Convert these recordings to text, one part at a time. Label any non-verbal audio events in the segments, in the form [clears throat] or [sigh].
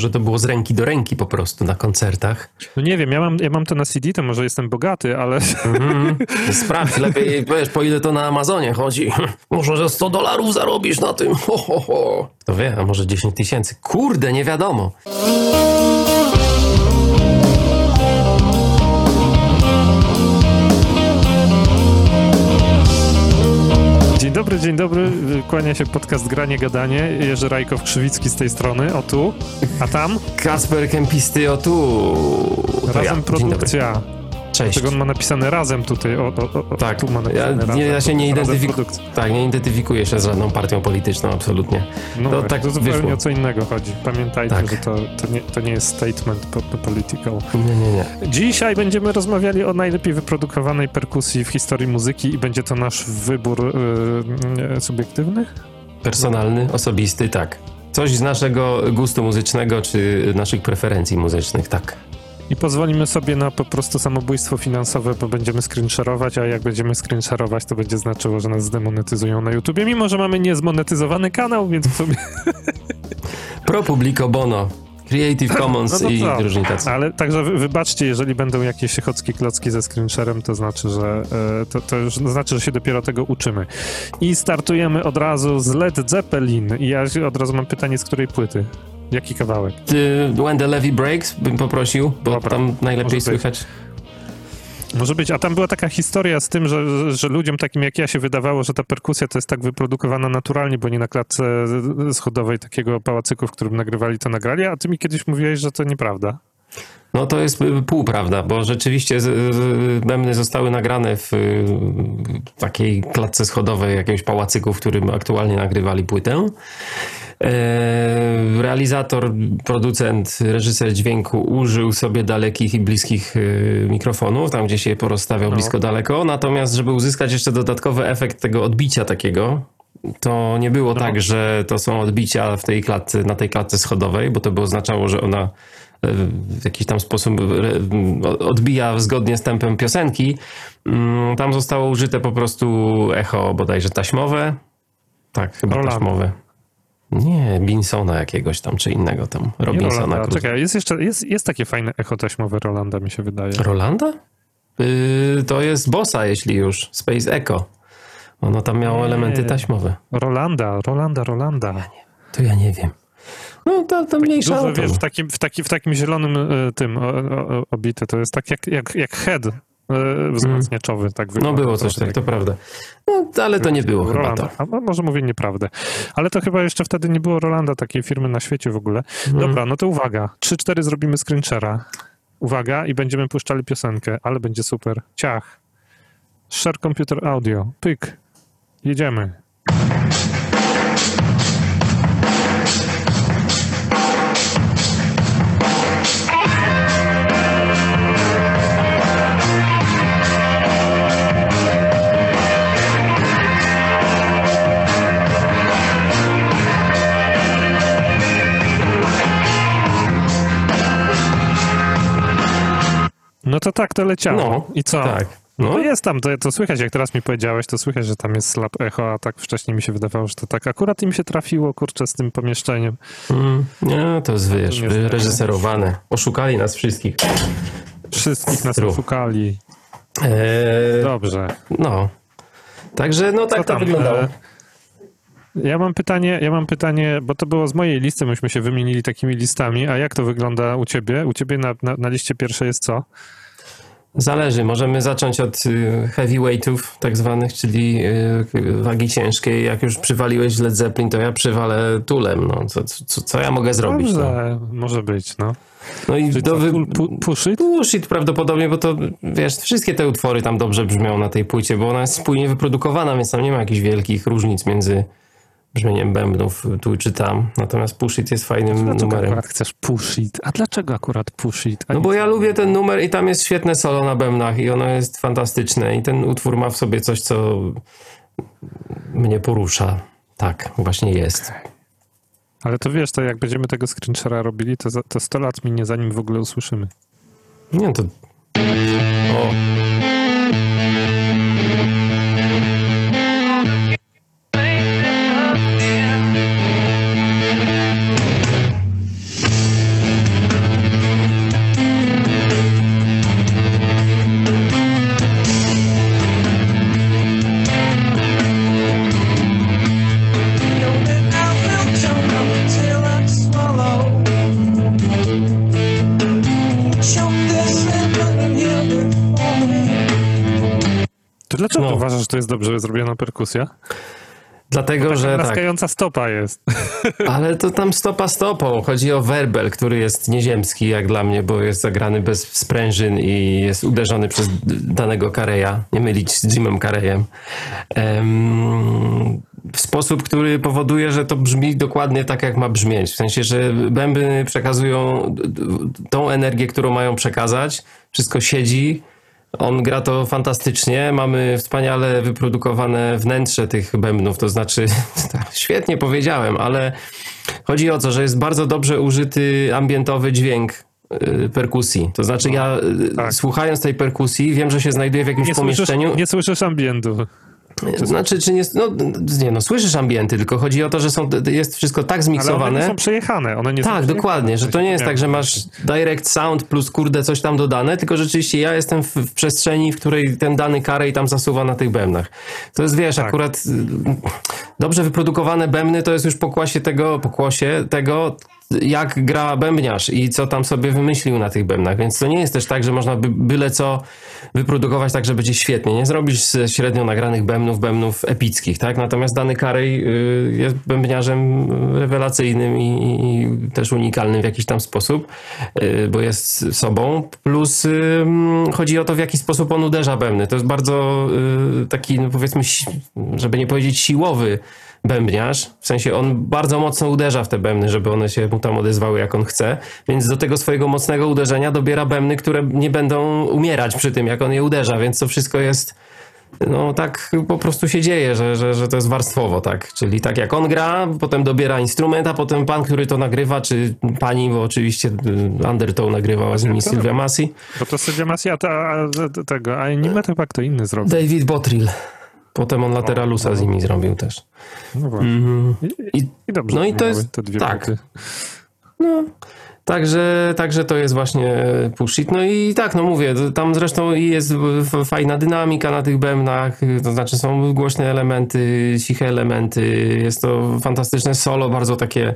może to było z ręki do ręki po prostu na koncertach. No nie wiem, ja mam, ja mam to na CD, to może jestem bogaty, ale... Mm -hmm. [laughs] Sprawdź lepiej, wiesz, po ile to na Amazonie chodzi. [laughs] Może że 100 dolarów zarobisz na tym. [laughs] Ho, ho, ho. Kto wie, a może 10 tysięcy. Kurde, nie wiadomo. Dzień dobry, dzień dobry. Kłania się podcast Granie Gadanie. Jerzy Rajkow Krzywicki z tej strony, o tu. A tam? Kasper Kempisty, o tu. To Razem ja. produkcja. Cześć. Dlatego on ma napisane razem tutaj, o, o, o tak. tu ma napisane ja, razem. Ja się nie, identyfikuję, tak, nie identyfikuję się z żadną partią polityczną, absolutnie. No to, tak to zupełnie o co innego chodzi. Pamiętajcie, tak. że to, to, nie, to nie jest statement political. Nie, nie, nie. Dzisiaj będziemy rozmawiali o najlepiej wyprodukowanej perkusji w historii muzyki i będzie to nasz wybór yy, subiektywny? Personalny, osobisty, tak. Coś z naszego gustu muzycznego, czy naszych preferencji muzycznych, tak. I pozwolimy sobie na po prostu samobójstwo finansowe, bo będziemy screensharować, a jak będziemy screensharować, to będzie znaczyło, że nas zdemonetyzują na YouTubie, mimo że mamy niezmonetyzowany kanał, więc w sumie... [laughs] Pro publico bono. Creative Commons no i różni tacy. Ale także wybaczcie, jeżeli będą jakieś chockie klocki ze screensharem, to znaczy, że e, to, to już znaczy, że się dopiero tego uczymy. I startujemy od razu z Led Zeppelin. I ja od razu mam pytanie, z której płyty? Jaki kawałek? When the Levy Breaks bym poprosił, bo Dobra, tam najlepiej słychać. Może być, a tam była taka historia z tym, że, że ludziom takim jak ja się wydawało, że ta perkusja to jest tak wyprodukowana naturalnie, bo nie na klatce schodowej takiego pałacyku, w którym nagrywali to nagrali, a ty mi kiedyś mówiłeś, że to nieprawda. No to jest półprawda, bo rzeczywiście bębny zostały nagrane w takiej klatce schodowej jakiegoś pałacyku, w którym aktualnie nagrywali płytę. E, realizator, producent, reżyser dźwięku użył sobie dalekich i bliskich e, mikrofonów, tam gdzie się porozstawiał no. blisko daleko. Natomiast, żeby uzyskać jeszcze dodatkowy efekt tego odbicia takiego, to nie było no. tak, że to są odbicia w tej klatce, na tej klatce schodowej, bo to by oznaczało, że ona w jakiś tam sposób odbija zgodnie z tempem piosenki. Mm, tam zostało użyte po prostu echo bodajże taśmowe. Tak, chyba Rolando. taśmowe. Nie, Binsona jakiegoś tam, czy innego tam, Robinsona. Rolanda. Czekaj, jest jeszcze, jest, jest takie fajne echo taśmowe Rolanda, mi się wydaje. Rolanda? Yy, to jest Bossa, jeśli już, Space Echo. Ono tam miało nie. elementy taśmowe. Rolanda, Rolanda, Rolanda. Ja nie, to ja nie wiem. No to, to mniejsza Dużo, wiesz, w takim, w, takim, w takim zielonym y, tym o, o, obite, to jest tak jak, jak, jak head E, wzmacniaczowy, mm. tak wygląda. No było coś tak, to prawda. No, ale to nie było Rolanda. chyba to. A może mówię nieprawdę. Ale to chyba jeszcze wtedy nie było Rolanda, takiej firmy na świecie w ogóle. Mm. Dobra, no to uwaga. 3-4 zrobimy screenshara. Uwaga i będziemy puszczali piosenkę, ale będzie super. Ciach. Share Computer Audio. Pyk. Jedziemy. No to tak, to leciało. No, I co? Tak. No. no jest tam, to, to słychać, jak teraz mi powiedziałeś, to słychać, że tam jest slap echo, a tak wcześniej mi się wydawało, że to tak akurat im się trafiło, kurczę, z tym pomieszczeniem. Mm, nie, to jest, wiesz, reżyserowane. Oszukali nas wszystkich. Wszystkich nas oszukali. Eee, Dobrze. No. Także, no tak to wyglądało. Ja mam pytanie, ja mam pytanie, bo to było z mojej listy, myśmy się wymienili takimi listami, a jak to wygląda u ciebie? U ciebie na, na, na liście pierwszej jest co? Zależy. Możemy zacząć od y, heavyweightów tak zwanych, czyli y, wagi ciężkiej. Jak już przywaliłeś Led Zeppelin, to ja przywalę tulem. No. Co, co, co ja mogę zrobić? Dobrze, no? może być, no. No i do wy... push it? Push it prawdopodobnie, bo to wiesz, wszystkie te utwory tam dobrze brzmią na tej płycie, bo ona jest spójnie wyprodukowana, więc tam nie ma jakichś wielkich różnic między brzmieniem bębnów tu czy tam. Natomiast Push It jest fajnym dlaczego numerem. akurat chcesz Push It? A dlaczego akurat Push It? no bo ja lubię ten numer i tam jest świetne solo na bębnach i ono jest fantastyczne i ten utwór ma w sobie coś, co mnie porusza. Tak, właśnie jest. Okay. Ale to wiesz, to jak będziemy tego screenshara robili, to, to 100 lat minie, zanim w ogóle usłyszymy. Nie, to... O... uważasz, że to jest dobrze zrobiona perkusja? Dlatego, że Naskająca tak. stopa jest. [laughs] Ale to tam stopa stopą. Chodzi o werbel, który jest nieziemski jak dla mnie, bo jest zagrany bez sprężyn i jest uderzony przez danego Kareja. Nie mylić z Jimem Karejem. Um, w sposób, który powoduje, że to brzmi dokładnie tak, jak ma brzmieć. W sensie, że bęby przekazują tą energię, którą mają przekazać. Wszystko siedzi on gra to fantastycznie. Mamy wspaniale wyprodukowane wnętrze tych bębnów, to znaczy, [laughs] tak, świetnie powiedziałem, ale chodzi o to, że jest bardzo dobrze użyty ambientowy dźwięk y, perkusji. To znaczy, ja y, tak. słuchając tej perkusji, wiem, że się znajduję w jakimś nie pomieszczeniu. Słyszysz, nie słyszysz ambientu. Znaczy, czy nie, no, nie, no słyszysz ambienty, tylko chodzi o to, że są, jest wszystko tak zmiksowane. Ale one nie są przejechane, one nie Tak, dokładnie, że to nie jest tak, że masz direct sound plus kurde coś tam dodane, tylko rzeczywiście ja jestem w, w przestrzeni, w której ten dany karej tam zasuwa na tych bębnach. To jest, wiesz, tak. akurat dobrze wyprodukowane bębny to jest już pokłasie tego, pokłosie tego, jak gra bębniarz i co tam sobie wymyślił na tych bębnach, więc to nie jest też tak, że można by, byle co wyprodukować tak, że będzie świetnie. Nie zrobisz średnio nagranych bębnów, bębnów epickich, tak? Natomiast dany Karej y, jest bębniarzem rewelacyjnym i, też unikalnym w jakiś tam sposób, y, bo jest sobą, plus chodzi o to, w jaki sposób on uderza bębny. To jest bardzo y, taki, no powiedzmy, żeby nie powiedzieć siłowy bębniarz, w sensie on bardzo mocno uderza w te bębny, żeby one się mu tam odezwały jak on chce, więc do tego swojego mocnego uderzenia dobiera bębny, które nie będą umierać przy tym, jak on je uderza, więc to wszystko jest no tak po prostu się dzieje, że, że, że to jest warstwowo, tak. Czyli tak jak on gra, potem dobiera instrument, a potem pan, który to nagrywa, czy pani, bo oczywiście Undertow nagrywała z nimi Sylvia Masi. Bo to Sylvia Masi, a, ta, a tego, a nie ma to chyba kto inny zrobił. David Botrill. Potem on Lateralusa z nimi zrobił też. No właśnie. Mm. I, I, dobrze no i to jest te dwie tak. No. Także, także to jest właśnie push it. No i tak, no mówię, tam zresztą jest fajna dynamika na tych bębnach, to znaczy są głośne elementy, ciche elementy, jest to fantastyczne solo, bardzo takie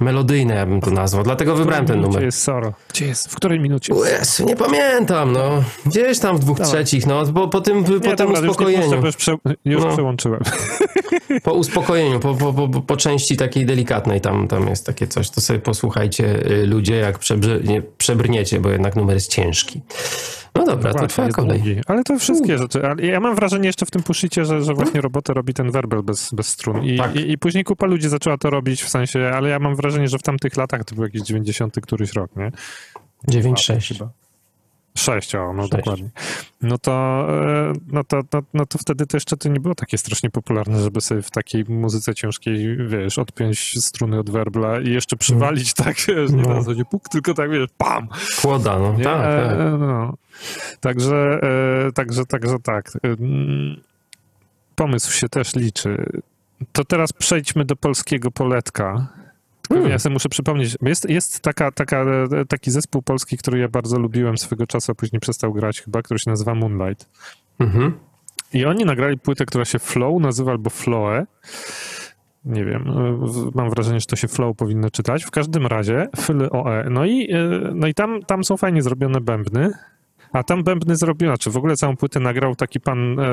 melodyjne, ja bym to nazwał. Dlatego wybrałem ten numer. Gdzie jest Soro? Gdzie jest? W której minucie? Jezu, nie pamiętam, no. Gdzieś tam w dwóch Dawaj. trzecich, no. Po, po tym, nie, po tym uspokojeniu. Już, już, prze, już no. przełączyłem. [laughs] Po uspokojeniu, po, po, po, po, części takiej delikatnej tam, tam jest takie coś. To sobie posłuchajcie y, ludzie, jak przebrze, nie, przebrniecie, bo jednak numer jest ciężki. No dobra, to twoja kolej. Długi. Ale to wszystkie U. rzeczy. Ja mam wrażenie jeszcze w tym puszycie, że, że właśnie robotę robi ten werbel bez, bez strun. I, tak. i, I, później kupa ludzi zaczęła to robić, w sensie, ale ja mam wrażenie, że w tamtych latach, to był jakiś 90 któryś rok, nie? 9-6 chyba. 6, o, no 6. dokładnie. No to, e, no, to, no, no to wtedy to jeszcze to nie było takie strasznie popularne, żeby sobie w takiej muzyce ciężkiej, wiesz, odpiąć struny od werbla i jeszcze przywalić mm. tak, wiesz, nie no. na zasadzie puk, tylko tak, wiesz, pam! Kłoda, no, nie? tak, tak. E, no. Także, e, także, także tak. Pomysł się też liczy. To teraz przejdźmy do polskiego poletka. Hmm. Ja sobie muszę przypomnieć, jest, jest taka, taka, taki zespół polski, który ja bardzo lubiłem swego czasu, a później przestał grać chyba, który się nazywa Moonlight. Mhm. I oni nagrali płytę, która się Flow nazywa albo Floe. Nie wiem, mam wrażenie, że to się Flow powinno czytać. W każdym razie, Fyly OE. No i, no i tam, tam są fajnie zrobione bębny. A tam bębny zrobił, znaczy w ogóle całą płytę nagrał taki pan, e,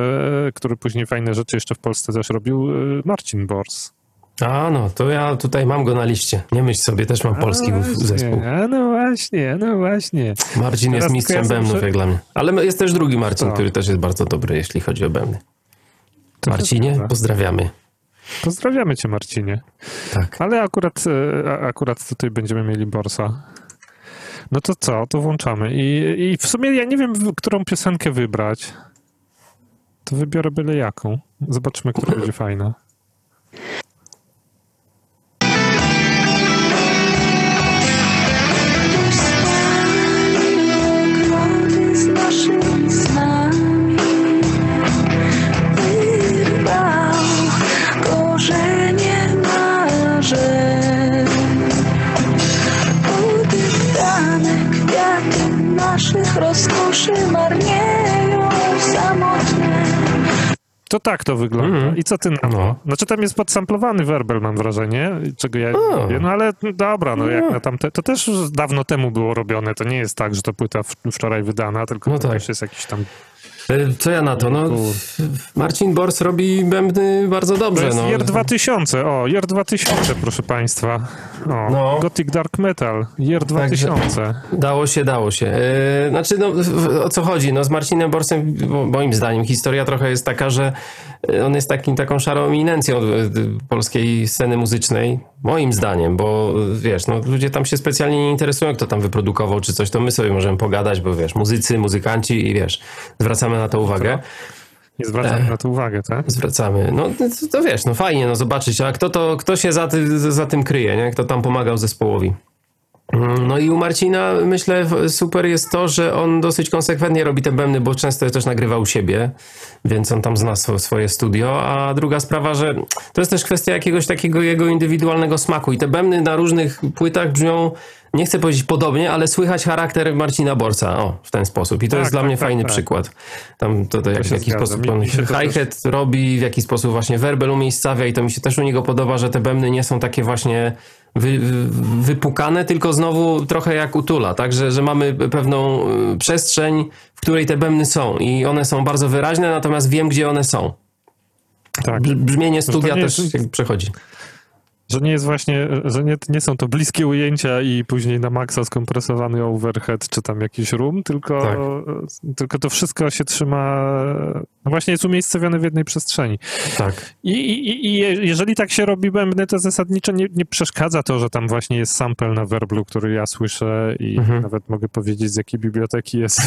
który później fajne rzeczy jeszcze w Polsce też robił, e, Marcin Bors. A no, to ja tutaj mam go na liście. Nie myśl sobie, też mam polski no zespół. A no właśnie, no właśnie. Marcin Teraz jest mistrzem bębnów, jak dla mnie. Ale jest też drugi Marcin, który też jest bardzo dobry, jeśli chodzi o bębny. Marcinie, pozdrawiamy. Pozdrawiamy cię, Marcinie. Tak. Ale akurat, e, akurat tutaj będziemy mieli Borsa. No to co, to włączamy. I, I w sumie ja nie wiem, którą piosenkę wybrać. To wybiorę byle jaką. Zobaczymy, która będzie fajna. Naszych rozkoszy marnieją samotne. To tak to wygląda. Mm. I co ty na to? No. Znaczy tam jest podsamplowany werbel, mam wrażenie, czego ja nie wiem, no ale dobra, no, jak na tamte, to też dawno temu było robione, to nie jest tak, że to płyta wczoraj wydana, tylko no to tak. też jest jakiś tam co ja na to? No, Marcin Bors robi bębny bardzo dobrze. To jest no. Year 2000, o, Year 2000, proszę państwa. O, No. Gothic Dark Metal, Year 2000. Dało się, dało się. Yy, znaczy, no, o co chodzi? No, z Marcinem Borsem, bo- moim zdaniem, historia trochę jest taka, że on jest takim, taką szarą eminencją polskiej sceny muzycznej. Moim zdaniem, bo wiesz, no, ludzie tam się specjalnie nie interesują, kto tam wyprodukował czy coś, to my sobie możemy pogadać, bo wiesz, muzycy, muzykanci i wiesz, zwracamy na to uwagę. Nie zwracam na to uwagę, tak? Zwracamy. No to, to wiesz, no fajnie, no zobaczyć, a kto to, kto się za, ty, za tym kryje, nie? Kto tam pomagał zespołowi. No i u Marcina myślę super jest to, że on dosyć konsekwentnie robi te bębny, bo często też nagrywa u siebie, więc on tam zna swo- swoje studio, a druga sprawa, że to jest też kwestia jakiegoś takiego jego indywidualnego smaku i te bębny na różnych płytach brzmią, nie chcę powiedzieć podobnie, ale słychać charakter Marcina Borca, o, w ten sposób i to Tak, jest dla tak, mnie tak, fajny tak. przykład. Tam to, to jak, w jaki zgadza. sposób on to hi-hat robi, w jaki sposób właśnie werbel umiejscawia i to mi się też u niego podoba, że te bębny nie są takie właśnie wy, wy, wypukane, tylko znowu trochę jak u Tula, tak, że, że mamy pewną y, przestrzeń, w której te bębny są i one są bardzo wyraźne, natomiast wiem, gdzie one są. Tak. Brz- Brzmienie studia też jest- przechodzi. Że nie jest właśnie, że nie, nie są to bliskie ujęcia i później na maksa skompresowany overhead czy tam jakiś room, tylko, Tak. tylko to wszystko się trzyma, no właśnie jest umiejscowione w jednej przestrzeni. Tak. I, i, I je- jeżeli tak się robi bębny, to zasadniczo nie, nie przeszkadza to, że tam właśnie jest sample na werblu, który ja słyszę i Mhm. nawet mogę powiedzieć z jakiej biblioteki jest.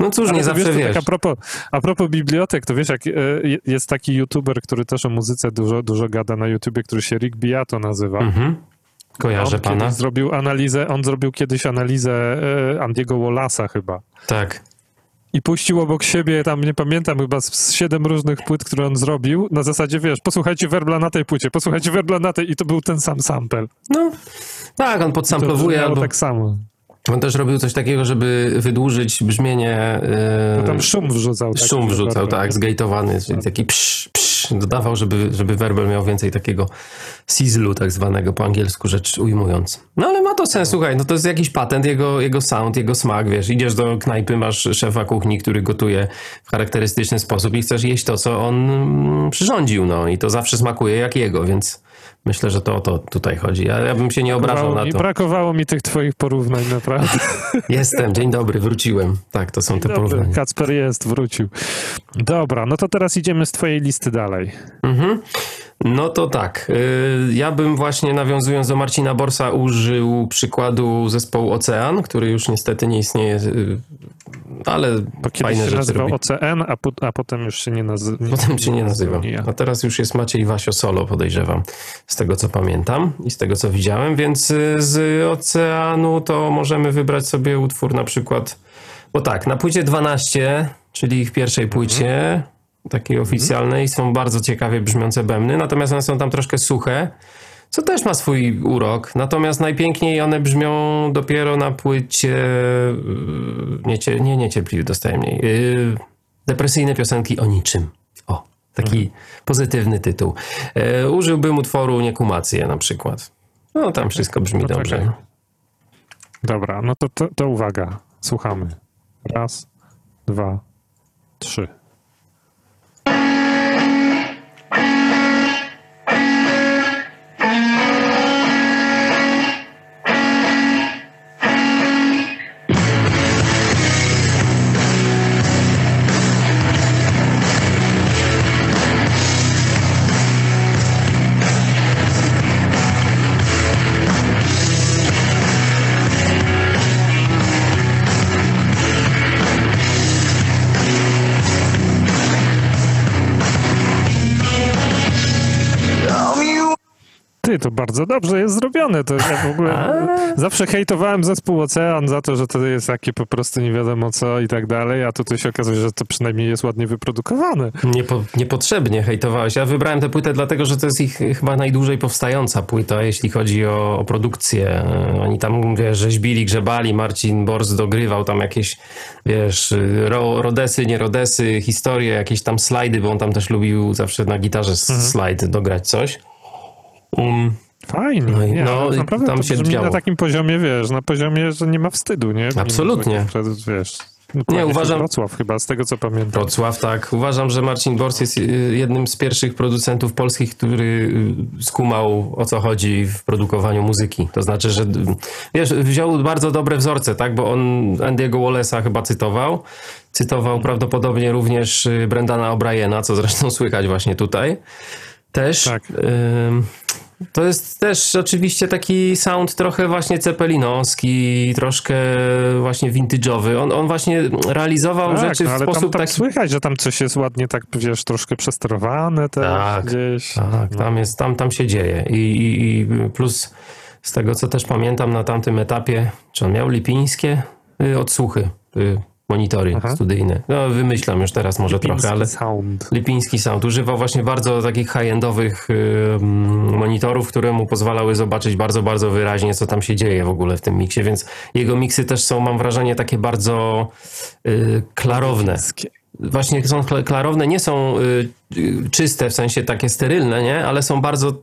No cóż, nie zawsze wiesz, to wiesz. Tak a, propos, a propos bibliotek, to wiesz, jak e, je- jest taki youtuber, który też o muzyce dużo, dużo gada na YouTubie, który się Rick Beato nazywa. Mhm. Kojarzę on pana. zrobił analizę, on zrobił kiedyś analizę e, Andiego Wallasa chyba. Tak. I puścił obok siebie, tam nie pamiętam, chyba z, siedem różnych płyt, które on zrobił. Na zasadzie, wiesz, posłuchajcie werbla na tej płycie, posłuchajcie werbla na tej i to był ten sam sample. No, tak, on podsamplowuje albo tak samo. on też robił coś takiego, żeby wydłużyć brzmienie. Yy, tam szum wrzucał. taki Szum wrzucał, tak, zgejtowany, czyli taki psz, psz, dodawał, żeby, żeby werbel miał więcej takiego sizzlu tak zwanego, po angielsku rzecz ujmując. No ale ma to sens, słuchaj, no to jest jakiś patent, jego, jego sound, jego smak, wiesz, idziesz do knajpy, masz szefa kuchni, który gotuje w charakterystyczny sposób i chcesz jeść to, co on mm, przyrządził, no i to zawsze smakuje jak jego, więc myślę, że to o to tutaj chodzi. Ja, ja bym się nie obrażał na mi, to. brakowało mi tych twoich porównań, naprawdę. [laughs] Jestem, dzień dobry, wróciłem. Tak, to są te Dobry, porównania. Kacper jest, wrócił. Dobra, no to teraz idziemy z twojej listy dalej. Mhm. No to tak. y, Ja bym właśnie nawiązując do Marcina Borsa użył przykładu zespołu Ocean, który już niestety nie istnieje, y, ale Bo fajne się rzeczy nazywał robi. OCN, a, po, a potem już się nie nazywa. Potem się nie nazywa. A teraz już jest Maciej Wasio solo, podejrzewam, z tego co pamiętam i z tego co widziałem, więc y, z Oceanu to możemy wybrać sobie utwór na przykład, bo tak, na płycie 12, czyli ich pierwszej płycie, takiej oficjalnej, są bardzo ciekawie brzmiące bębny, natomiast one są tam troszkę suche, co też ma swój urok. Natomiast najpiękniej one brzmią dopiero na płycie yy, niecie, nie niecierpliwy dostaję mniej. Yy, depresyjne piosenki o niczym. O, taki pozytywny tytuł. Yy, użyłbym utworu Niekumację na przykład. No tam wszystko brzmi No dobrze. czekaj. Dobra, no to, to, to uwaga, słuchamy. Raz, dwa, trzy. Ty, to bardzo dobrze jest zrobione. To ja w ogóle zawsze hejtowałem zespół Ocean za to, że to jest takie po prostu nie wiadomo co i tak dalej, a tutaj się okazuje, że to przynajmniej jest ładnie wyprodukowane. Niepo, niepotrzebnie hejtowałeś. Ja wybrałem tę płytę dlatego, że to jest ich chyba najdłużej powstająca płyta, jeśli chodzi o, o produkcję. Oni tam, wiesz, rzeźbili, grzebali, Marcin Bors dogrywał tam jakieś, wiesz, ro, rodesy, nie rodesy, historie, jakieś tam slajdy, bo on tam też lubił zawsze na gitarze Mhm. slajd dograć coś. Um, Fajnie. No nie, no naprawdę tam to się działo. na takim poziomie, wiesz, na poziomie, że nie ma wstydu, nie? Mimo Absolutnie. wiesz, No, Nie, uważam- Wrocław chyba, z tego co pamiętam. Wrocław, tak. Uważam, że Marcin Bors jest y, jednym z pierwszych producentów polskich, który y, skumał o co chodzi w produkowaniu muzyki. To znaczy, że y, wiesz, wziął bardzo dobre wzorce, tak? Bo on Andy'ego Wallace'a chyba cytował. Cytował prawdopodobnie również Brendana O'Briena, co zresztą [laughs] słychać właśnie tutaj. Też. Tak. To jest też oczywiście taki sound trochę właśnie cepelinowski, troszkę właśnie vintage'owy. On, on właśnie realizował Tak, rzeczy no, w ale tam, sposób tam taki... słychać, że tam coś jest ładnie tak, wiesz, troszkę przesterowane też Tak, gdzieś. Tak, tam jest, tam, tam się dzieje. I, i, I plus z tego, co też pamiętam na tamtym etapie, czy on miał lipińskie y, odsłuchy, y, monitory Aha. studyjne. No wymyślam już teraz może trochę, Piński ale sound. lipiński sound. Używał właśnie bardzo takich high-endowych y, mm, monitorów, które mu pozwalały zobaczyć bardzo, bardzo wyraźnie, co tam się dzieje w ogóle w tym miksie, więc jego miksy też są, mam wrażenie, takie bardzo y, klarowne właśnie są kla- klarowne, nie są y, y, czyste, w sensie takie sterylne, nie? Ale są bardzo...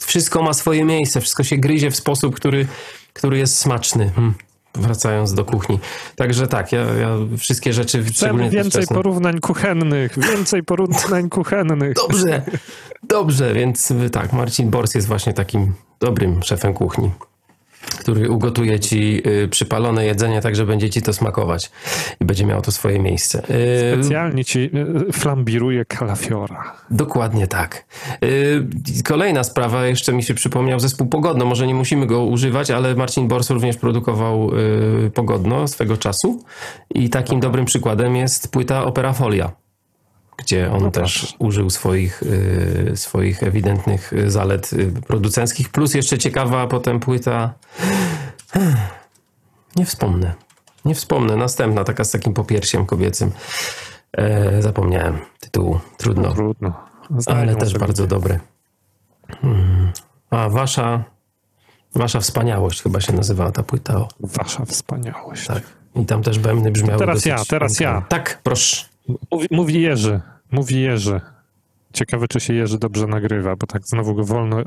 Wszystko ma swoje miejsce, wszystko się gryzie w sposób, który, który jest smaczny. Hmm. Wracając do kuchni. Także tak, ja, ja wszystkie rzeczy... Chcemy więcej wczesne- porównań kuchennych, więcej porównań kuchennych. Dobrze, dobrze, więc tak, Marcin Bors jest właśnie takim dobrym szefem kuchni, który ugotuje ci y, przypalone jedzenie tak, że będzie ci to smakować i będzie miało to swoje miejsce. Y, Specjalnie ci e, flambiruje kalafiora. Dokładnie tak. Kolejna sprawa, jeszcze mi się przypomniał zespół Pogodno. Może nie musimy go używać, ale Marcin Bors również produkował Pogodno swego czasu. I takim dobrym przykładem jest płyta Opera Folia, gdzie on też użył swoich, yy, swoich ewidentnych yy, zalet yy, producenckich. Plus jeszcze ciekawa potem płyta. Nie wspomnę. Nie wspomnę. Następna, taka z takim popiersiem kobiecym. E, zapomniałem tytułu. Trudno. Trudno. Ale też bardzo dobry. Hmm. A wasza, wasza wspaniałość chyba się nazywała ta płyta. O, Wasza wspaniałość. tak. I tam też bębny brzmiały Teraz ja, teraz ja. Tak, proszę. Mówi, mówi Jerzy. Mówi Jerzy. Ciekawe, czy się Jerzy dobrze nagrywa, bo tak znowu go wolno e,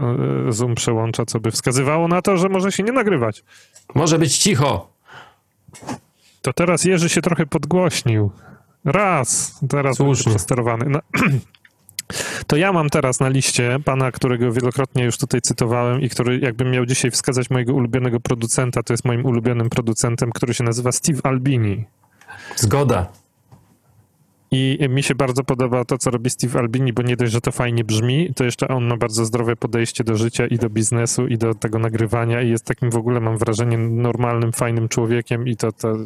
Zoom przełącza, co by wskazywało na to, że może się nie nagrywać. Może być cicho. To teraz Jerzy się trochę podgłośnił. Raz. Teraz Słusznie. przesterowany. No. [clears throat] To ja mam teraz na liście pana, którego wielokrotnie już tutaj cytowałem i który jakbym miał dzisiaj wskazać mojego ulubionego producenta, to jest moim ulubionym producentem, który się nazywa Steve Albini. Zgoda. I mi się bardzo podoba to, co robi Steve Albini, bo nie dość, że to fajnie brzmi, to jeszcze on ma bardzo zdrowe podejście do życia i do biznesu i do tego nagrywania i jest takim w ogóle, mam wrażenie, normalnym, fajnym człowiekiem i to, to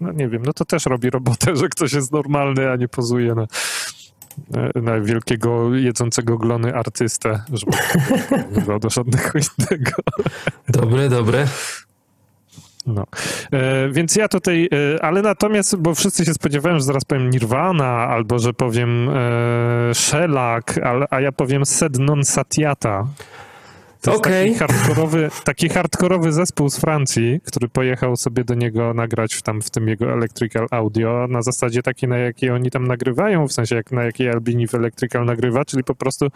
no nie wiem, no to też robi robotę, że ktoś jest normalny, a nie pozuje na, na wielkiego, jedzącego glony artystę, żeby [laughs] nie do żadnego innego. Dobre, dobre. No. E, więc ja tutaj, e, ale natomiast, bo wszyscy się spodziewają, że zaraz powiem Nirvana, albo że powiem e, Shellac, ale, a ja powiem Sed non Satiata. To jest Okej. taki, hardkorowy, taki hardkorowy zespół z Francji, który pojechał sobie do niego nagrać w, tam w tym jego Electrical Audio na zasadzie takiej, na jakiej oni tam nagrywają, w sensie jak na jakiej Albini w Electrical nagrywa, czyli po prostu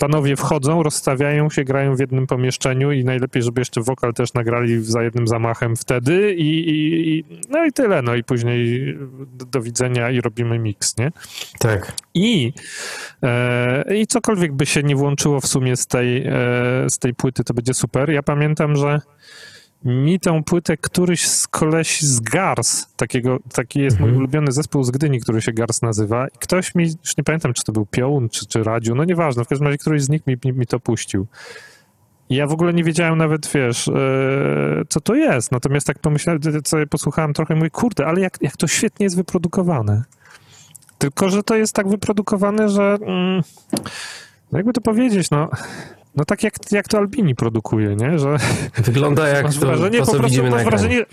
panowie wchodzą, rozstawiają się, grają w jednym pomieszczeniu i najlepiej, żeby jeszcze wokal też nagrali za jednym zamachem wtedy i, i, i no i tyle, no i później do, do widzenia i robimy miks, nie? Tak. I, e, I cokolwiek by się nie włączyło w sumie z tej, e, z tej płyty, to będzie super. Ja pamiętam, że mi tę płytę któryś z kolesi z Gars, takiego, taki jest mój Mhm. ulubiony zespół z Gdyni, który się Gars nazywa. I ktoś mi, już nie pamiętam, czy to był Piołun, czy, czy Radziu, no nieważne, w każdym razie któryś z nich mi, mi, mi to puścił. I ja w ogóle nie wiedziałem nawet, wiesz, e, co to jest. Natomiast tak pomyślałem, sobie posłuchałem trochę i mówię, kurde, ale jak, jak to świetnie jest wyprodukowane. Tylko, że to jest tak wyprodukowane, że mm, no jakby to powiedzieć, no, no tak jak, jak to Albini produkuje, nie? Że [laughs] Wygląda jak masz to, wrażenie, to po prostu masz wrażenie,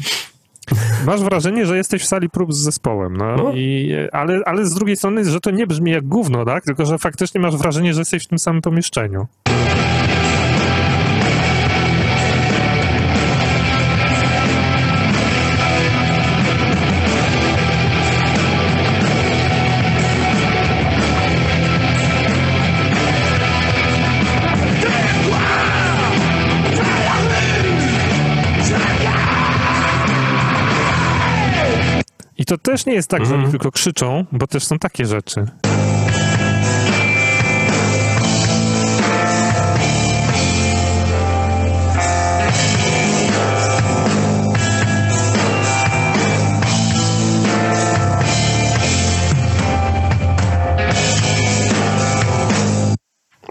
masz wrażenie, że jesteś w sali prób z zespołem, no, No. I, ale, ale z drugiej strony, że to nie brzmi jak gówno, tak? Tylko, że faktycznie masz wrażenie, że jesteś w tym samym pomieszczeniu. Też nie jest tak, że oni tylko krzyczą, bo też są takie rzeczy.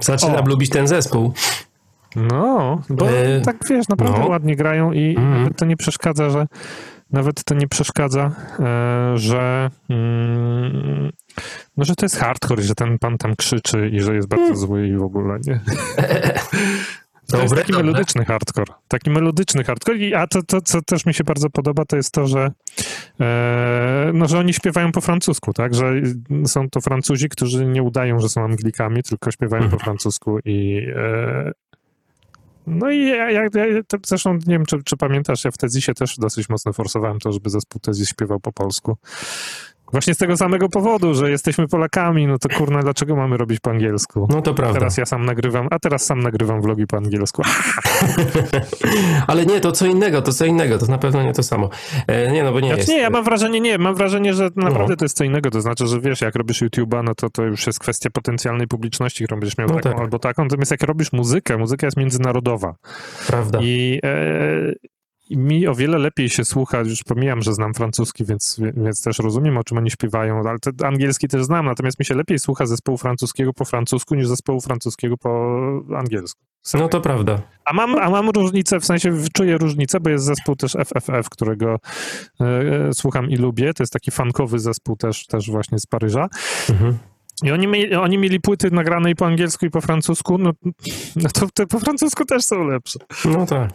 Zaczynam O. lubić ten zespół. No, bo E, tak wiesz, naprawdę no. ładnie grają i Mhm. nawet to nie przeszkadza, że nawet to nie przeszkadza, e, że mm, no, że to jest hardcore, że ten pan tam krzyczy i że jest bardzo Mm. zły i w ogóle, nie? [laughs] To jest taki melodyczny hardcore. Taki melodyczny hardcore. I, a to, to, co też mi się bardzo podoba, to jest to, że, e, no, że oni śpiewają po francusku, tak? Że są to Francuzi, którzy nie udają, że są Anglikami, tylko śpiewają Mhm. po francusku i e, no i ja, ja, ja zresztą nie wiem, czy, czy pamiętasz, ja w Tezisie też dosyć mocno forsowałem to, żeby zespół Tezis śpiewał po polsku. Właśnie z tego samego powodu, że jesteśmy Polakami, no to kurna, dlaczego mamy robić po angielsku? No to prawda. Teraz ja sam nagrywam, a teraz sam nagrywam vlogi po angielsku. [laughs] Ale nie, to co innego, to co innego, to na pewno nie to samo. E, nie, no bo nie Znaczy jest. nie, ja mam wrażenie, nie, mam wrażenie, że naprawdę No. to jest co innego, to znaczy, że wiesz, jak robisz YouTube'a, no to to już jest kwestia potencjalnej publiczności, którą będziesz miał No taką tak. albo taką, natomiast jak robisz muzykę, muzyka jest międzynarodowa Prawda. i, e, i mi o wiele lepiej się słucha, już pomijam, że znam francuski, więc, więc też rozumiem, o czym oni śpiewają, ale te, angielski też znam, natomiast mi się lepiej słucha zespołu francuskiego po francusku niż zespołu francuskiego po angielsku. No to prawda. A mam, a mam różnicę, w sensie czuję różnicę, bo jest zespół też FFF, którego e, słucham i lubię. To jest taki funkowy zespół też, też właśnie z Paryża. Mhm. I oni, mieli, oni mieli płyty nagrane i po angielsku, i po francusku. No, no to te po francusku też są lepsze. No tak.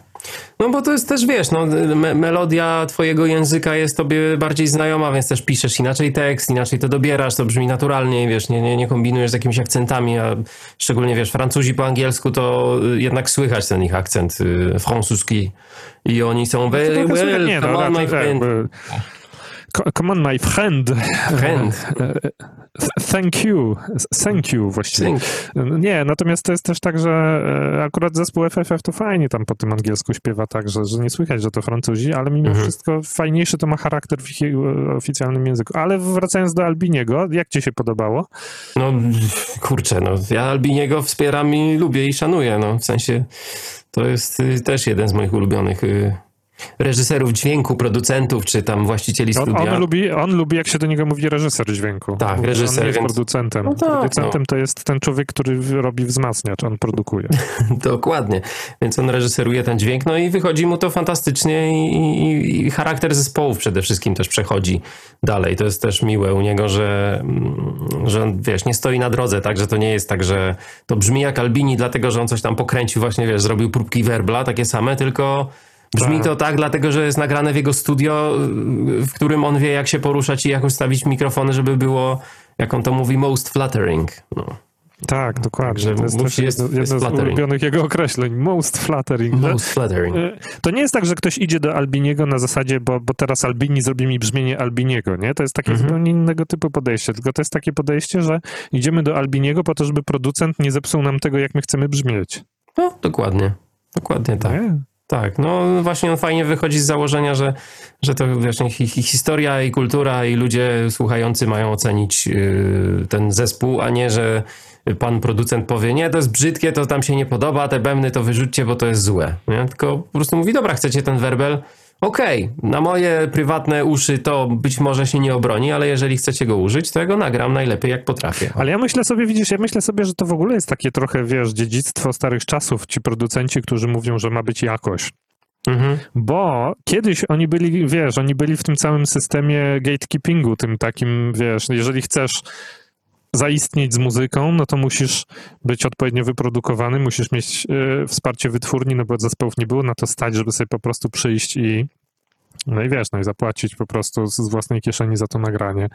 No bo to jest też, wiesz, no, me melodia twojego języka jest tobie bardziej znajoma, więc też piszesz inaczej tekst, inaczej to dobierasz, to brzmi naturalnie, wiesz, nie, nie, nie kombinujesz z jakimiś akcentami, a szczególnie, wiesz, Francuzi po angielsku to y, jednak słychać ten ich akcent y, francuski i oni są very słychać- well, nie, no, come on, my tak, friend. Come on, my friend. Friend. Thank you. Thank you właściwie. Think. Nie, natomiast to jest też tak, że e, akurat zespół FFF to fajnie tam po tym angielsku śpiewa tak, że, że nie słychać, że to Francuzi, ale mimo Mhm. wszystko fajniejszy to ma charakter w ich e, oficjalnym języku. Ale wracając do Albiniego, jak ci się podobało? No kurczę, no ja Albiniego wspieram i lubię i szanuję, no w sensie to jest y, też jeden z moich ulubionych y, reżyserów dźwięku, producentów, czy tam właścicieli On, studia. on, lubi, on lubi, jak się do niego mówi, reżyser dźwięku. Tak, Mówi, reżyser, On jest więc- producentem. No tak, producentem to jest ten człowiek, który robi wzmacniacz, on produkuje. [laughs] Dokładnie. Więc on reżyseruje ten dźwięk, no i wychodzi mu to fantastycznie i, i, i charakter zespołów przede wszystkim też przechodzi dalej. To jest też miłe u niego, że, mm, że on, wiesz, nie stoi na drodze, tak, że to nie jest tak, że to brzmi jak Albini, dlatego, że on coś tam pokręcił, właśnie, wiesz, zrobił próbki werbla, takie same, tylko brzmi Tak. to tak, dlatego, że jest nagrane w jego studio, w którym on wie, jak się poruszać i jak ustawić mikrofony, żeby było, jak on to mówi, most flattering. No. Tak, dokładnie. Także to jest też jest- jedno, jest jedno z ulubionych jego określeń. Most flattering. No, Most flattering. e, To nie jest tak, że ktoś idzie do Albiniego na zasadzie, bo, bo teraz Albini zrobi mi brzmienie Albiniego, nie? To jest takie Mhm. zupełnie innego typu podejście. Tylko to jest takie podejście, że idziemy do Albiniego po to, żeby producent nie zepsuł nam tego, jak my chcemy brzmieć. No, dokładnie. Dokładnie tak. Nie? Tak, no właśnie on fajnie wychodzi z założenia, że, że to właśnie hi, hi, historia i kultura i ludzie słuchający mają ocenić yy, ten zespół, a nie, że pan producent powie, nie, to jest brzydkie, to tam się nie podoba, te bębny to wyrzućcie, bo to jest złe. Nie? Tylko po prostu mówi, dobra, chcecie ten werbel? Okej, na moje prywatne uszy to być może się nie obroni, ale jeżeli chcecie go użyć, to ja go nagram najlepiej jak potrafię. Ale ja myślę sobie, widzisz, ja myślę sobie, że to w ogóle jest takie trochę, wiesz, dziedzictwo starych czasów. Ci producenci, którzy mówią, że ma być jakość. Mhm. Bo kiedyś oni byli, wiesz, oni byli w tym całym systemie gatekeepingu, tym takim, wiesz, jeżeli chcesz zaistnieć z muzyką, no to musisz być odpowiednio wyprodukowany, musisz mieć e, wsparcie wytwórni, no bo zespołów nie było na to stać, żeby sobie po prostu przyjść i no i wiesz, no i zapłacić po prostu z, własnej kieszeni za to nagranie.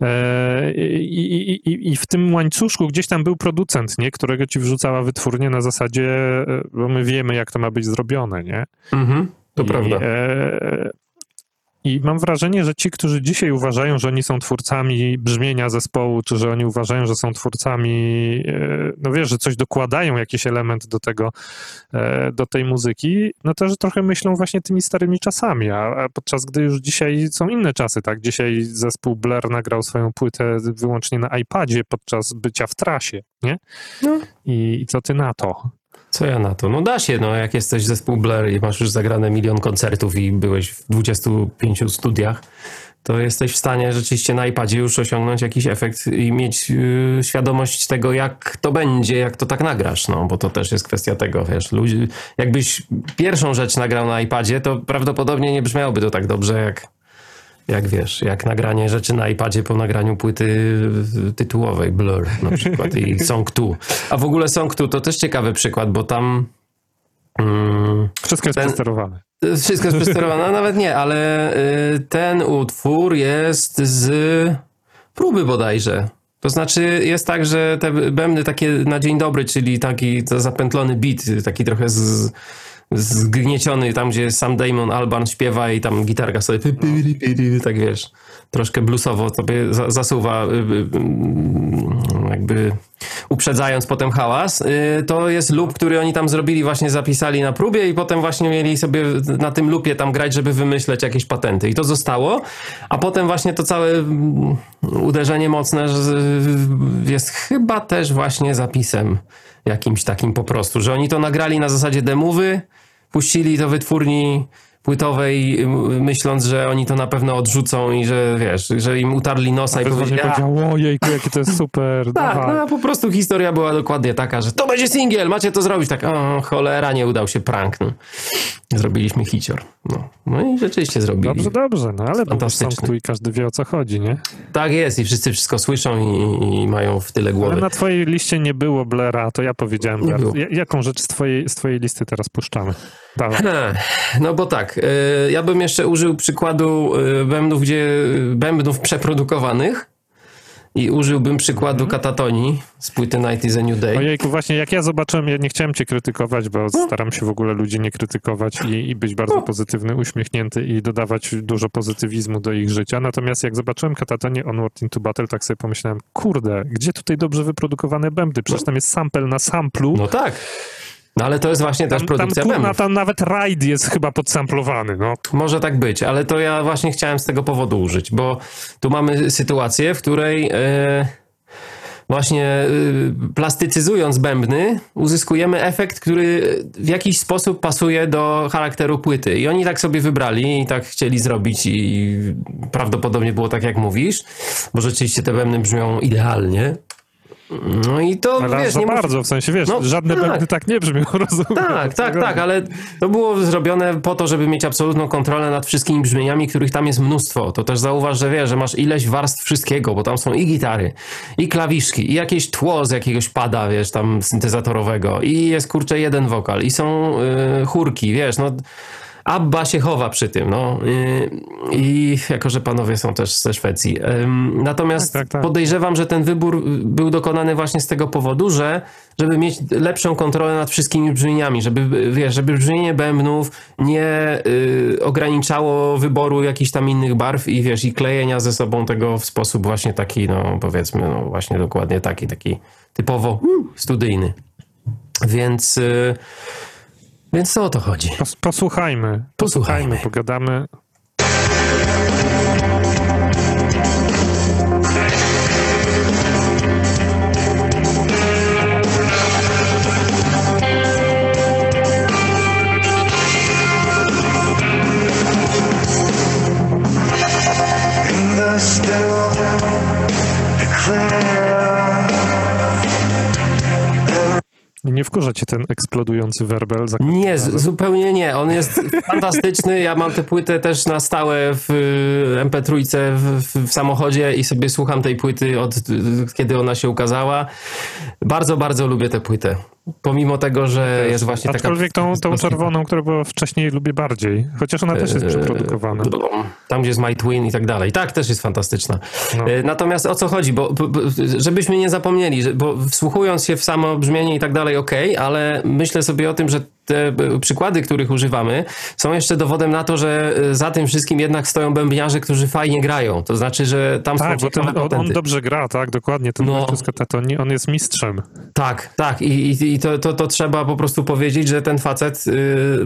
E, i, i, i, w tym łańcuszku gdzieś tam był producent, nie? Którego ci wrzucała wytwórnia na zasadzie, e, bo my wiemy, jak to ma być zrobione, nie? Mhm. To I, prawda. E, I mam wrażenie, że ci, którzy dzisiaj uważają, że oni są twórcami brzmienia zespołu, czy że oni uważają, że są twórcami, e, no wiesz, że coś dokładają, jakiś element do tego, e, do tej muzyki, no też trochę myślą właśnie tymi starymi czasami, a, podczas gdy już dzisiaj są inne czasy, tak? Dzisiaj zespół Blair nagrał swoją płytę wyłącznie na iPadzie podczas bycia w trasie, nie? No. I, I co ty na to? Co ja na to? No da się, no jak jesteś zespół Blair i masz już zagrane milion koncertów i byłeś w 25 studiach, to jesteś w stanie rzeczywiście na iPadzie już osiągnąć jakiś efekt i mieć yy, świadomość tego, jak to będzie, jak to tak nagrasz, no bo to też jest kwestia tego, wiesz, ludzi, jakbyś pierwszą rzecz nagrał na iPadzie, to prawdopodobnie nie brzmiałoby to tak dobrze, jak jak wiesz, jak nagranie rzeczy na iPadzie po nagraniu płyty tytułowej Blur na przykład i [laughs] Song 2. A w ogóle Song 2 to też ciekawy przykład, bo tam mm, wszystko jest ten, przesterowane. Wszystko jest przesterowane, no, nawet nie, ale y, ten utwór jest z próby bodajże. To znaczy jest tak, że te bębny takie na dzień dobry, czyli taki zapętlony beat, taki trochę z zgnieciony tam, gdzie sam Damon Alban śpiewa i tam gitarka sobie tak wiesz, troszkę bluesowo sobie zasuwa y, y, y, jakby uprzedzając potem hałas, to jest loop, który oni tam zrobili, właśnie zapisali na próbie i potem właśnie mieli sobie na tym loopie tam grać, żeby wymyśleć jakieś patenty. I to zostało, a potem właśnie to całe mm, uderzenie mocne jest chyba też właśnie zapisem jakimś takim po prostu, że oni to nagrali na zasadzie demowy, puścili to wytwórni płytowej, myśląc, że oni to na pewno odrzucą i że wiesz, że im utarli nosa a i powiedzieli... powiedział, ojejku, jakie to jest super. [laughs] tak, no, po prostu historia była dokładnie taka, że to będzie singiel, macie to zrobić. Tak, o, cholera, nie udał się prank. No. Zrobiliśmy hicior. No. no i rzeczywiście zrobili. Dobrze, dobrze, no ale Fantastyczny. tu i każdy wie o co chodzi, nie? Tak jest i wszyscy wszystko słyszą i, i mają w tyle głowy. Ale na twojej liście nie było Blera, to ja powiedziałem. Jaką rzecz z twojej, z twojej listy teraz puszczamy? Dawaj. [laughs] No bo tak, y, ja bym jeszcze użył przykładu y, bębnów, gdzie bębnów przeprodukowanych i użyłbym przykładu mm. katatonii z płyty Night is a New Day. Ojejku, właśnie jak ja zobaczyłem, ja nie chciałem cię krytykować, bo no. staram się w ogóle ludzi nie krytykować i, i być bardzo no. pozytywny, uśmiechnięty i dodawać dużo pozytywizmu do ich życia. Natomiast jak zobaczyłem katatonię Onward into Battle, tak sobie pomyślałem, kurde, gdzie tutaj dobrze wyprodukowane bębny? Przecież tam jest sample na samplu. No tak. No ale to jest właśnie też produkcja tam, kurna, tam nawet raid jest chyba podsamplowany, no. Może tak być, ale to ja właśnie chciałem z tego powodu użyć, bo tu mamy sytuację, w której e, właśnie e, plastycyzując bębny uzyskujemy efekt, który w jakiś sposób pasuje do charakteru płyty. I oni tak sobie wybrali i tak chcieli zrobić i prawdopodobnie było tak jak mówisz, bo rzeczywiście te bębny brzmią idealnie. No i to ale wiesz, nie bardzo, w sensie wiesz, no, żadne tak. bębny tak nie brzmią, [laughs] rozumiem. Tak, tak, tak, ale to było zrobione po to, żeby mieć absolutną kontrolę nad wszystkimi brzmieniami, których tam jest mnóstwo. To też zauważ, że wiesz, że masz ileś warstw wszystkiego, bo tam są i gitary, i klawiszki, i jakieś tło z jakiegoś pada, wiesz, tam syntezatorowego, i jest kurczę jeden wokal, i są yy, chórki, wiesz, no Abba się chowa przy tym, no. I jako, że panowie są też ze Szwecji. Natomiast tak, tak, tak. podejrzewam, że ten wybór był dokonany właśnie z tego powodu, że żeby mieć lepszą kontrolę nad wszystkimi brzmieniami, żeby, wiesz, żeby brzmienie bębnów nie y, ograniczało wyboru jakichś tam innych barw i wiesz, i klejenia ze sobą tego w sposób właśnie taki, no powiedzmy, no właśnie dokładnie taki, taki typowo studyjny. Więc... Y, więc co o to chodzi? Pos posłuchajmy. Posłuchajmy, pogadamy. Nie wkurza cię ten eksplodujący werbel? Nie, zupełnie nie. On jest [laughs] fantastyczny. Ja mam tę płytę też na stałe w MP3 w, w, samochodzie i sobie słucham tej płyty od kiedy ona się ukazała. Bardzo, bardzo lubię tę płytę. Pomimo tego, że jest właśnie taka... Aczkolwiek tą, tą czerwoną, która była wcześniej, lubię bardziej. Chociaż ona też jest eee, przeprodukowana. Tam, gdzie jest My Twin i tak dalej. Tak, też jest fantastyczna. No. Eee, natomiast o co chodzi? Bo, żebyśmy nie zapomnieli, bo wsłuchując się w samo brzmienie i tak dalej, ok, ale myślę sobie o tym, że te przykłady, których używamy, są jeszcze dowodem na to, że za tym wszystkim jednak stoją bębniarze, którzy fajnie grają. To znaczy, że tam tak, są ten, on, on, dobrze gra, tak, dokładnie. Ten no, Katatoni, on jest mistrzem. Tak, tak. I, i, i to, to, to, trzeba po prostu powiedzieć, że ten facet y,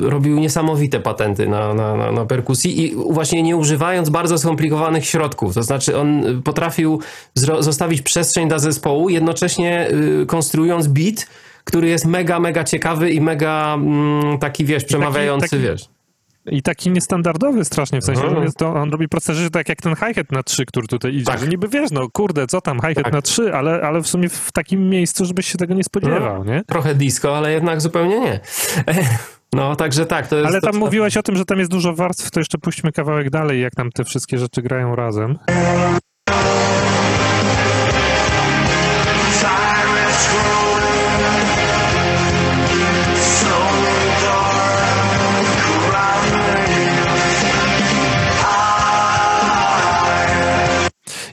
robił niesamowite patenty na, na, na, na perkusji i właśnie nie używając bardzo skomplikowanych środków. To znaczy, on potrafił zostawić przestrzeń dla zespołu, jednocześnie y, konstruując beat, który jest mega, mega ciekawy i mega mm, taki, wiesz, przemawiający, taki, taki, wiesz. I taki niestandardowy strasznie, w sensie, że on, jest to, on robi proste rzeczy tak jak ten hi-hat na 3, który tutaj idzie, tak. że niby wiesz, no kurde, co tam, hi-hat tak. na 3, ale, ale w sumie w takim miejscu, żebyś się tego nie spodziewał, no, nie? Trochę disco, ale jednak zupełnie nie. [laughs] No, także tak, to jest... Ale tam to, mówiłeś o tym, że tam jest dużo warstw, to jeszcze puśćmy kawałek dalej, jak tam te wszystkie rzeczy grają razem.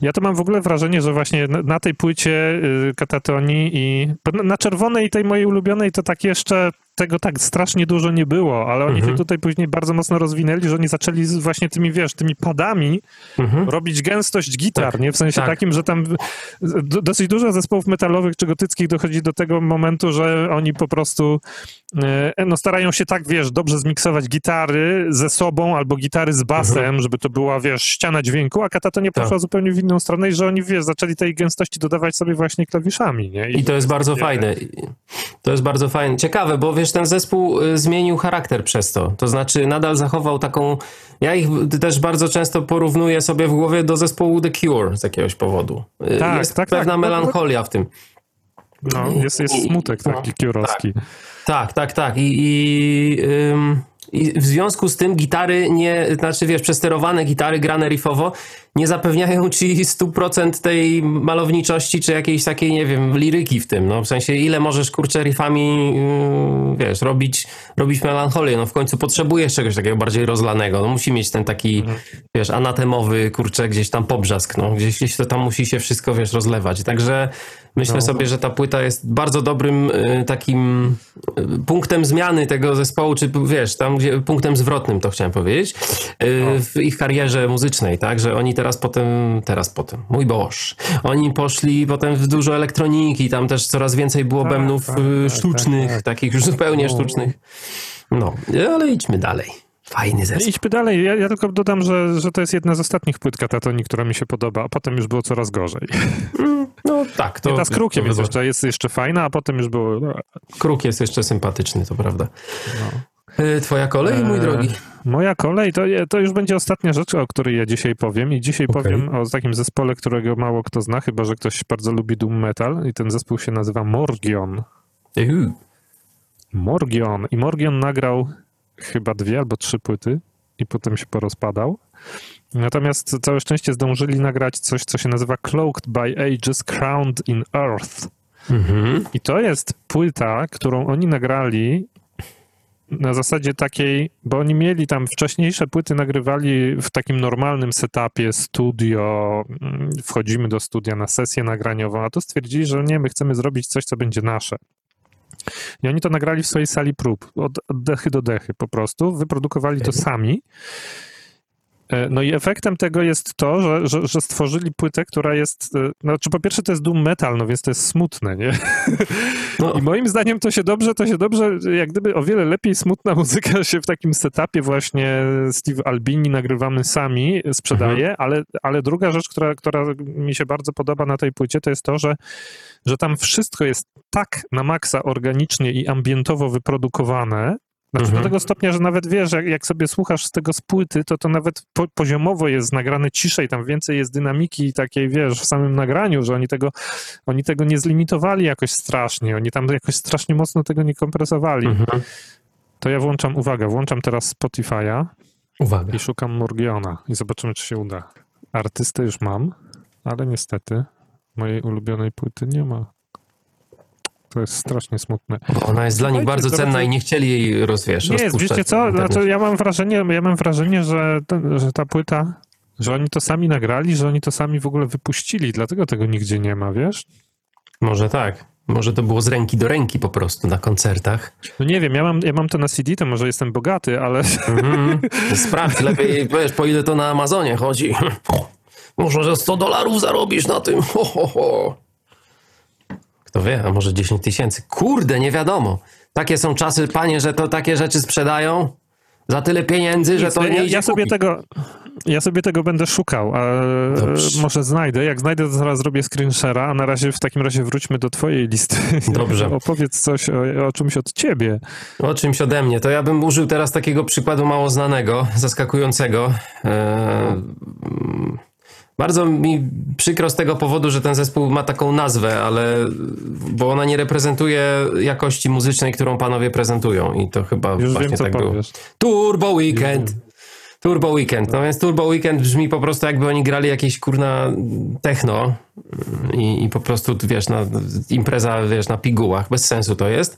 Ja to mam w ogóle wrażenie, że właśnie na tej płycie y, Katatoni i na czerwonej tej mojej ulubionej to tak jeszcze tego tak strasznie dużo nie było, ale oni mhm. się tutaj później bardzo mocno rozwinęli, że oni zaczęli właśnie tymi, wiesz, tymi padami mhm. robić gęstość gitar, tak. nie? W sensie tak. takim, że tam dosyć dużo zespołów metalowych czy gotyckich dochodzi do tego momentu, że oni po prostu e, no starają się tak, wiesz, dobrze zmiksować gitary ze sobą albo gitary z basem, mhm. żeby to była, wiesz, ściana dźwięku, a Kata to nie poszła tak. zupełnie w inną stronę i że oni, wiesz, zaczęli tej gęstości dodawać sobie właśnie klawiszami, nie? I, I to jest bardzo fajne. To jest bardzo fajne. Ciekawe, bo wiesz, ten zespół y, zmienił charakter przez to. To znaczy nadal zachował taką... Ja ich też bardzo często porównuję sobie w głowie do zespołu The Cure z jakiegoś powodu. Y, tak, jest tak, pewna tak. melancholia w tym. No, jest, jest smutek taki kiurowski. Tak, tak, tak. tak. I, i ym, i w związku z tym gitary nie, znaczy wiesz, przesterowane gitary grane riffowo nie zapewniają ci 100% tej malowniczości czy jakiejś takiej, nie wiem, liryki w tym. No, w sensie ile możesz kurczę riffami, yy, wiesz, robić, robić melancholię. No w końcu potrzebujesz czegoś takiego bardziej rozlanego. No musi mieć ten taki, mhm. wiesz, anatemowy, kurczę, gdzieś tam pobrzask. No gdzieś, gdzieś to tam musi się wszystko, wiesz, rozlewać. Także myślę no. sobie, że ta płyta jest bardzo dobrym yy, takim yy, punktem zmiany tego zespołu, czy wiesz, tam gdzie, punktem zwrotnym to chciałem powiedzieć, yy, w ich karierze muzycznej, tak, że oni teraz potem, teraz potem, mój boż, oni poszli potem w dużo elektroniki, tam też coraz więcej było tak, bębnów tak, y, tak, sztucznych, tak, tak. takich już zupełnie no. sztucznych. No, ale idźmy dalej. Fajny zespół. Idźmy dalej. Ja, ja, tylko dodam, że, że to jest jedna z ostatnich płyt Katatoni, która mi się podoba, a potem już było coraz gorzej. [laughs] No tak. To, ta z Krukiem jest jeszcze, jest jeszcze fajna, a potem już było... No. Kruk jest jeszcze sympatyczny, to prawda. No. E, twoja kolej, mój e, drogi? Moja kolej to, to już będzie ostatnia rzecz, o której ja dzisiaj powiem. I dzisiaj okay. powiem o takim zespole, którego mało kto zna, chyba że ktoś bardzo lubi doom metal. I ten zespół się nazywa Morgion. Uhu. Morgion. I Morgion nagrał chyba dwie albo trzy płyty i potem się porozpadał. Natomiast całe szczęście zdążyli nagrać coś, co się nazywa Cloaked by Ages Crowned in Earth. Mhm. I to jest płyta, którą oni nagrali na zasadzie takiej, bo oni mieli tam wcześniejsze płyty, nagrywali w takim normalnym setupie, studio, mm, wchodzimy do studia na sesję nagraniową, a tu stwierdzili, że nie, my chcemy zrobić coś, co będzie nasze. I oni to nagrali w swojej sali prób, od dechy do dechy po prostu, wyprodukowali to sami. E, no i efektem tego jest to, że, że, że, stworzyli płytę, która jest, e, znaczy po pierwsze to jest doom metal, no więc to jest smutne, nie? [laughs] No. I moim zdaniem to się dobrze, to się dobrze, jak gdyby o wiele lepiej smutna [laughs] muzyka się w takim setupie właśnie Steve Albini nagrywamy sami sprzedaje, mhm. ale, ale druga rzecz, która, która mi się bardzo podoba na tej płycie, to jest to, że, że tam wszystko jest tak na maksa organicznie i ambientowo wyprodukowane, znaczy mhm. do tego stopnia, że nawet wiesz, jak, jak, sobie słuchasz z tego z płyty, to to nawet po, poziomowo jest nagrane ciszej, tam więcej jest dynamiki takiej, wiesz, w samym nagraniu, że oni tego, oni tego nie zlimitowali jakoś strasznie, oni tam jakoś strasznie mocno tego nie kompresowali. Mhm. To ja włączam, uwaga, włączam teraz Spotify'a uwaga. i szukam Morgiona i zobaczymy, czy się uda. Artystę już mam, ale niestety mojej ulubionej płyty nie ma. To jest strasznie smutne. Bo ona jest dla nich bardzo cenna i nie chcieli jej rozwiesz, Nie jest, wiecie co, znaczy, ja mam wrażenie, ja mam wrażenie, że, że ta płyta, że oni to sami nagrali, że oni to sami w ogóle wypuścili, dlatego tego nigdzie nie ma, wiesz? Może tak. Może to było z ręki do ręki po prostu na koncertach. No nie wiem, ja mam, ja mam to na CD, to może jestem bogaty, ale... Mm, sprawdź, lepiej wiesz, po ile to na Amazonie chodzi. Może że 100 dolarów zarobisz na tym. Ho, ho, ho. Kto wie, a może 10 tysięcy. Kurde, nie wiadomo. Takie są czasy, panie, że to takie rzeczy sprzedają za tyle pieniędzy, Nic, że to nie ja, ja sobie tego Ja sobie tego będę szukał, a Dobrze. może znajdę. Jak znajdę, to zaraz zrobię screenshara, a na razie w takim razie wróćmy do twojej listy. [laughs] Dobrze. Opowiedz coś o, o, czymś od ciebie. O czymś ode mnie. To ja bym użył teraz takiego przykładu mało znanego, zaskakującego. Eee, bardzo mi przykro z tego powodu, że ten zespół ma taką nazwę, ale bo ona nie reprezentuje jakości muzycznej, którą panowie prezentują i to chyba Już właśnie wiem, tak było. Turbo Weekend. Turbo Weekend. No więc Turbo Weekend brzmi po prostu jakby oni grali jakieś kurna techno i, i po prostu wiesz, na, impreza wiesz, na pigułach. Bez sensu to jest.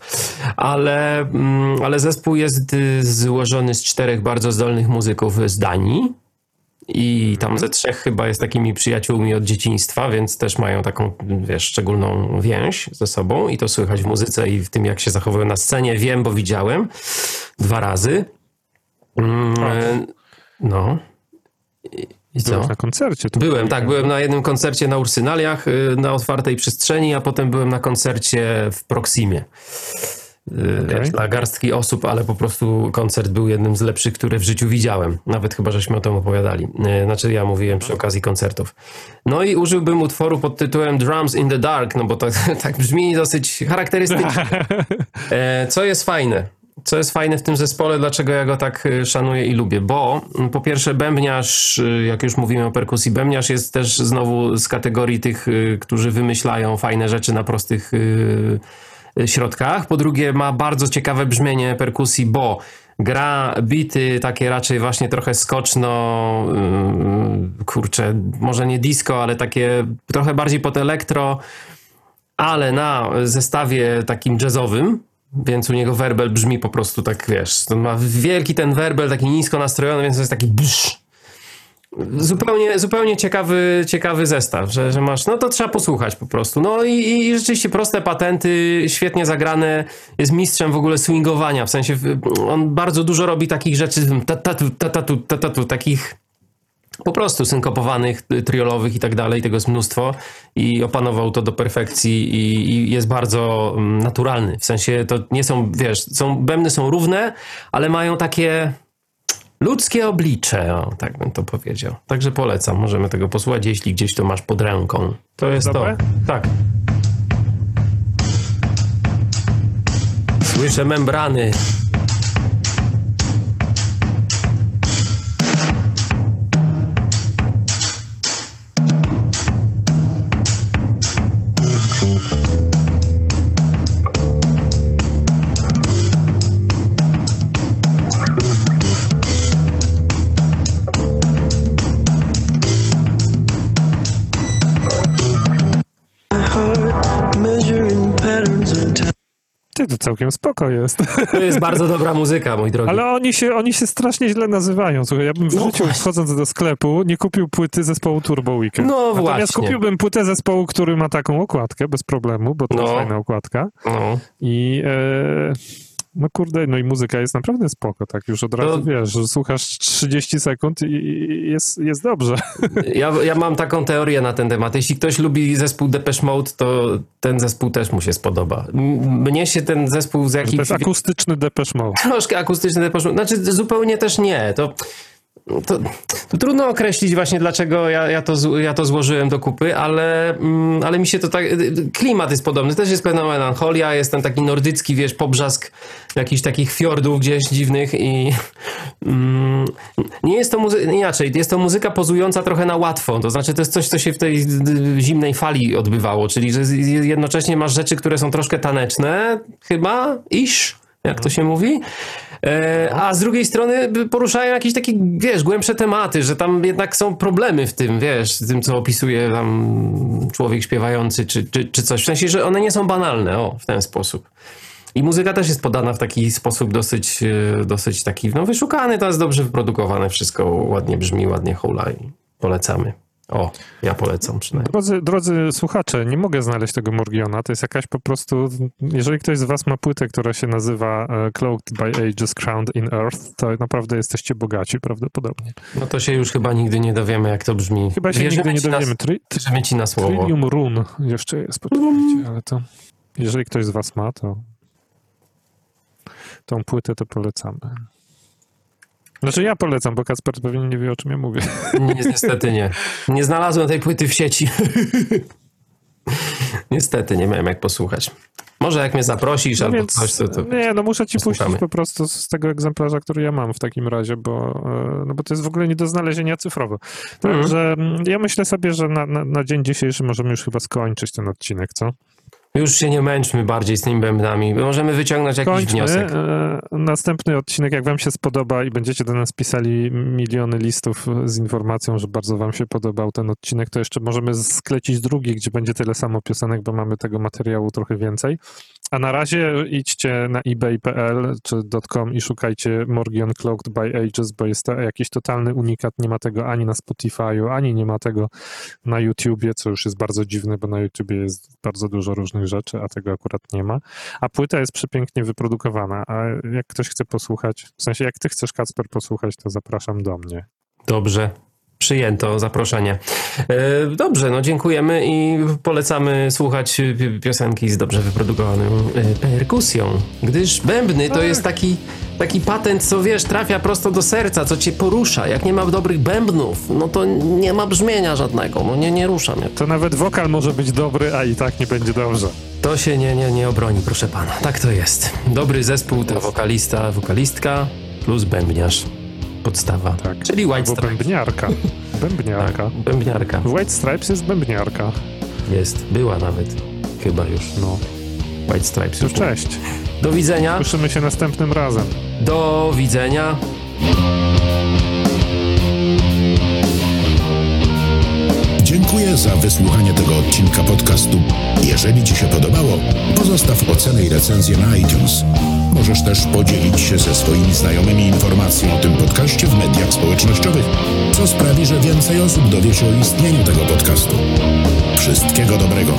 Ale, mm, ale zespół jest y, złożony z czterech bardzo zdolnych muzyków z Danii i tam ze trzech chyba jest takimi przyjaciółmi od dzieciństwa, więc też mają taką, wiesz, szczególną więź ze sobą i to słychać w muzyce i w tym, jak się zachowują na scenie. Wiem, bo widziałem dwa razy. Mm, no. I co? Byłeś na koncercie. Byłem, tak. Byłem na jednym koncercie na Ursynaliach, y, na otwartej przestrzeni, a potem byłem na koncercie w Proximie. Okay. Y, dla garstki osób, ale po prostu koncert był jednym z lepszych, które w życiu widziałem. Nawet chyba, żeśmy o tym opowiadali. Y, znaczy ja mówiłem przy okazji koncertów. No i użyłbym utworu pod tytułem Drums in the Dark, no bo to [laughs] tak brzmi dosyć charakterystycznie. E, [laughs] co jest fajne? Co jest fajne w tym zespole, dlaczego ja go tak y, szanuję i lubię? Bo mm, po pierwsze bębniarz, jak już mówimy o perkusji, bębniarz jest też znowu z kategorii tych, którzy wymyślają fajne rzeczy na prostych środkach. Po drugie, ma bardzo ciekawe brzmienie perkusji, bo gra bity takie raczej właśnie trochę skoczno, yy, kurczę, może nie disco, ale takie trochę bardziej pod elektro, ale na zestawie takim jazzowym, więc u niego werbel brzmi po prostu tak, wiesz, to ma wielki ten werbel, taki nisko nastrojony, więc to jest taki bsz, Zupełnie, zupełnie ciekawy, ciekawy zestaw, że, że masz, no to trzeba posłuchać po prostu. No i, i rzeczywiście proste patenty, świetnie zagrane, jest mistrzem w ogóle swingowania, w sensie on bardzo dużo robi takich rzeczy, tatatu, tatatu, tatatu, takich po prostu synkopowanych, triolowych i tak dalej, tego jest mnóstwo i opanował to do perfekcji i, i, jest bardzo mm, naturalny, w sensie to nie są, wiesz, są, bębny są równe, ale mają takie Ludzkie oblicze, o, tak bym to powiedział. Także polecam, możemy tego posłuchać, jeśli gdzieś to masz pod ręką. To jest Dobre? to. Tak. Słyszę membrany. Ty, to całkiem spoko jest. To jest bardzo dobra muzyka, mój drogi. Ale oni się, oni się strasznie źle nazywają. Słuchaj, ja bym w no życiu właśnie. wchodząc do sklepu nie kupił płyty zespołu Turbo Weekend. No Natomiast właśnie. Kupiłbym płytę zespołu, który ma taką okładkę, bez problemu, bo to no. jest fajna okładka. No. I... E no kurde, no i muzyka jest naprawdę spoko, tak już od razu to... wiesz, że słuchasz 30 sekund i jest, jest dobrze. [laughs] Ja, ja mam taką teorię na ten temat. Jeśli ktoś lubi zespół Depeche Mode, to ten zespół też mu się spodoba. Mnie się ten zespół z jakimś... To jest akustyczny Depeche Mode. Troszkę akustyczny Depeche Mode. Znaczy zupełnie też nie. To to, to, trudno określić właśnie dlaczego ja, ja, to, ja to złożyłem do kupy, ale, mm, ale mi się to tak... Klimat jest podobny, też jest pewna melancholia, jest ten taki nordycki, wiesz, pobrzask jakichś takich fiordów gdzieś dziwnych i mm, nie jest to muzyka, inaczej, jest to muzyka pozująca trochę na łatwo, to znaczy to jest coś, co się w tej zimnej fali odbywało, czyli że jednocześnie masz rzeczy, które są troszkę taneczne, chyba, iż, jak to się mówi, a z drugiej strony poruszają jakieś takie, wiesz, głębsze tematy, że tam jednak są problemy w tym, wiesz, tym, co opisuje tam człowiek śpiewający, czy, czy, czy coś. W sensie, że one nie są banalne, o, w ten sposób. I muzyka też jest podana w taki sposób dosyć, e, dosyć taki, no wyszukany, to jest dobrze wyprodukowane, wszystko ładnie brzmi, ładnie hula i polecamy. O, ja polecam przynajmniej. Drodzy, drodzy słuchacze, nie mogę znaleźć tego Morgiona. To jest jakaś po prostu. Jeżeli ktoś z Was ma płytę, która się nazywa e, Cloaked by Ages, Crowned in Earth, to naprawdę jesteście bogaci prawdopodobnie. No to się już chyba nigdy nie dowiemy, jak to brzmi. Chyba się Wierzymy nigdy nie dowiemy. Tri, wierzymy ci na słowo. Trillium Run jeszcze jest, poczekajcie, ale to. Jeżeli ktoś z Was ma, to tą płytę to polecamy. Znaczy ja polecam, bo Kasper pewnie nie wie, o czym ja mówię. Nie, niestety nie. Nie znalazłem tej płyty w sieci. niestety nie miałem jak posłuchać. Może jak mnie zaprosisz No albo więc, coś, to, to... Nie, no muszę ci posłuchamy. puścić po prostu z tego egzemplarza, który ja mam w takim razie, bo, e, no bo to jest w ogóle nie do znalezienia cyfrowo. Mhm. Także mm, ja myślę sobie, że na, na, na dzień dzisiejszy możemy już chyba skończyć ten odcinek, co? Już się nie męczmy bardziej z tymi bębnami. Możemy wyciągnąć jakiś Kończmy. wniosek. E, Następny odcinek, jak wam się spodoba i będziecie do nas pisali miliony listów z informacją, że bardzo wam się podobał ten odcinek, to jeszcze możemy sklecić drugi, gdzie będzie tyle samo piosenek, bo mamy tego materiału trochę więcej. A na razie idźcie na ebay.pl czy .com i szukajcie Morgion Cloaked by Ages, bo jest to jakiś totalny unikat. Nie ma tego ani na Spotify'u, ani nie ma tego na YouTubie, co już jest bardzo dziwne, bo na YouTubie jest bardzo dużo różnych rzeczy, a tego akurat nie ma. A płyta jest przepięknie wyprodukowana, a jak ktoś chce posłuchać, w sensie jak ty chcesz Kacper posłuchać, to zapraszam do mnie. Dobrze. Przyjęto zaproszenie. E, Dobrze, no dziękujemy i polecamy słuchać pi- piosenki z dobrze wyprodukowaną e, perkusją, gdyż bębny to jest taki, taki patent, co wiesz, trafia prosto do serca, co cię porusza. Jak nie ma dobrych bębnów, no to nie ma brzmienia żadnego, no nie, nie rusza mnie. To nawet wokal może być dobry, a i tak nie będzie dobrze. To się nie, nie, nie obroni, proszę pana. Tak to jest. Dobry zespół to wokalista, wokalistka plus bębniarz. Podstawa. Tak. Czyli White Albo Stripes. bębniarka. [laughs] Bębniarka. Tak, bębniarka. W White Stripes jest bębniarka. Jest, była nawet. Chyba już. No, White Stripes to już. cześć. Do widzenia. Słyszymy się następnym razem. Do widzenia. Dziękuję za wysłuchanie tego odcinka podcastu. Jeżeli Ci się podobało, pozostaw ocenę i recenzję na iTunes. Możesz też podzielić się ze swoimi znajomymi informacją o tym podcaście w mediach społecznościowych, co sprawi, że więcej osób dowie się o istnieniu tego podcastu. Wszystkiego dobrego.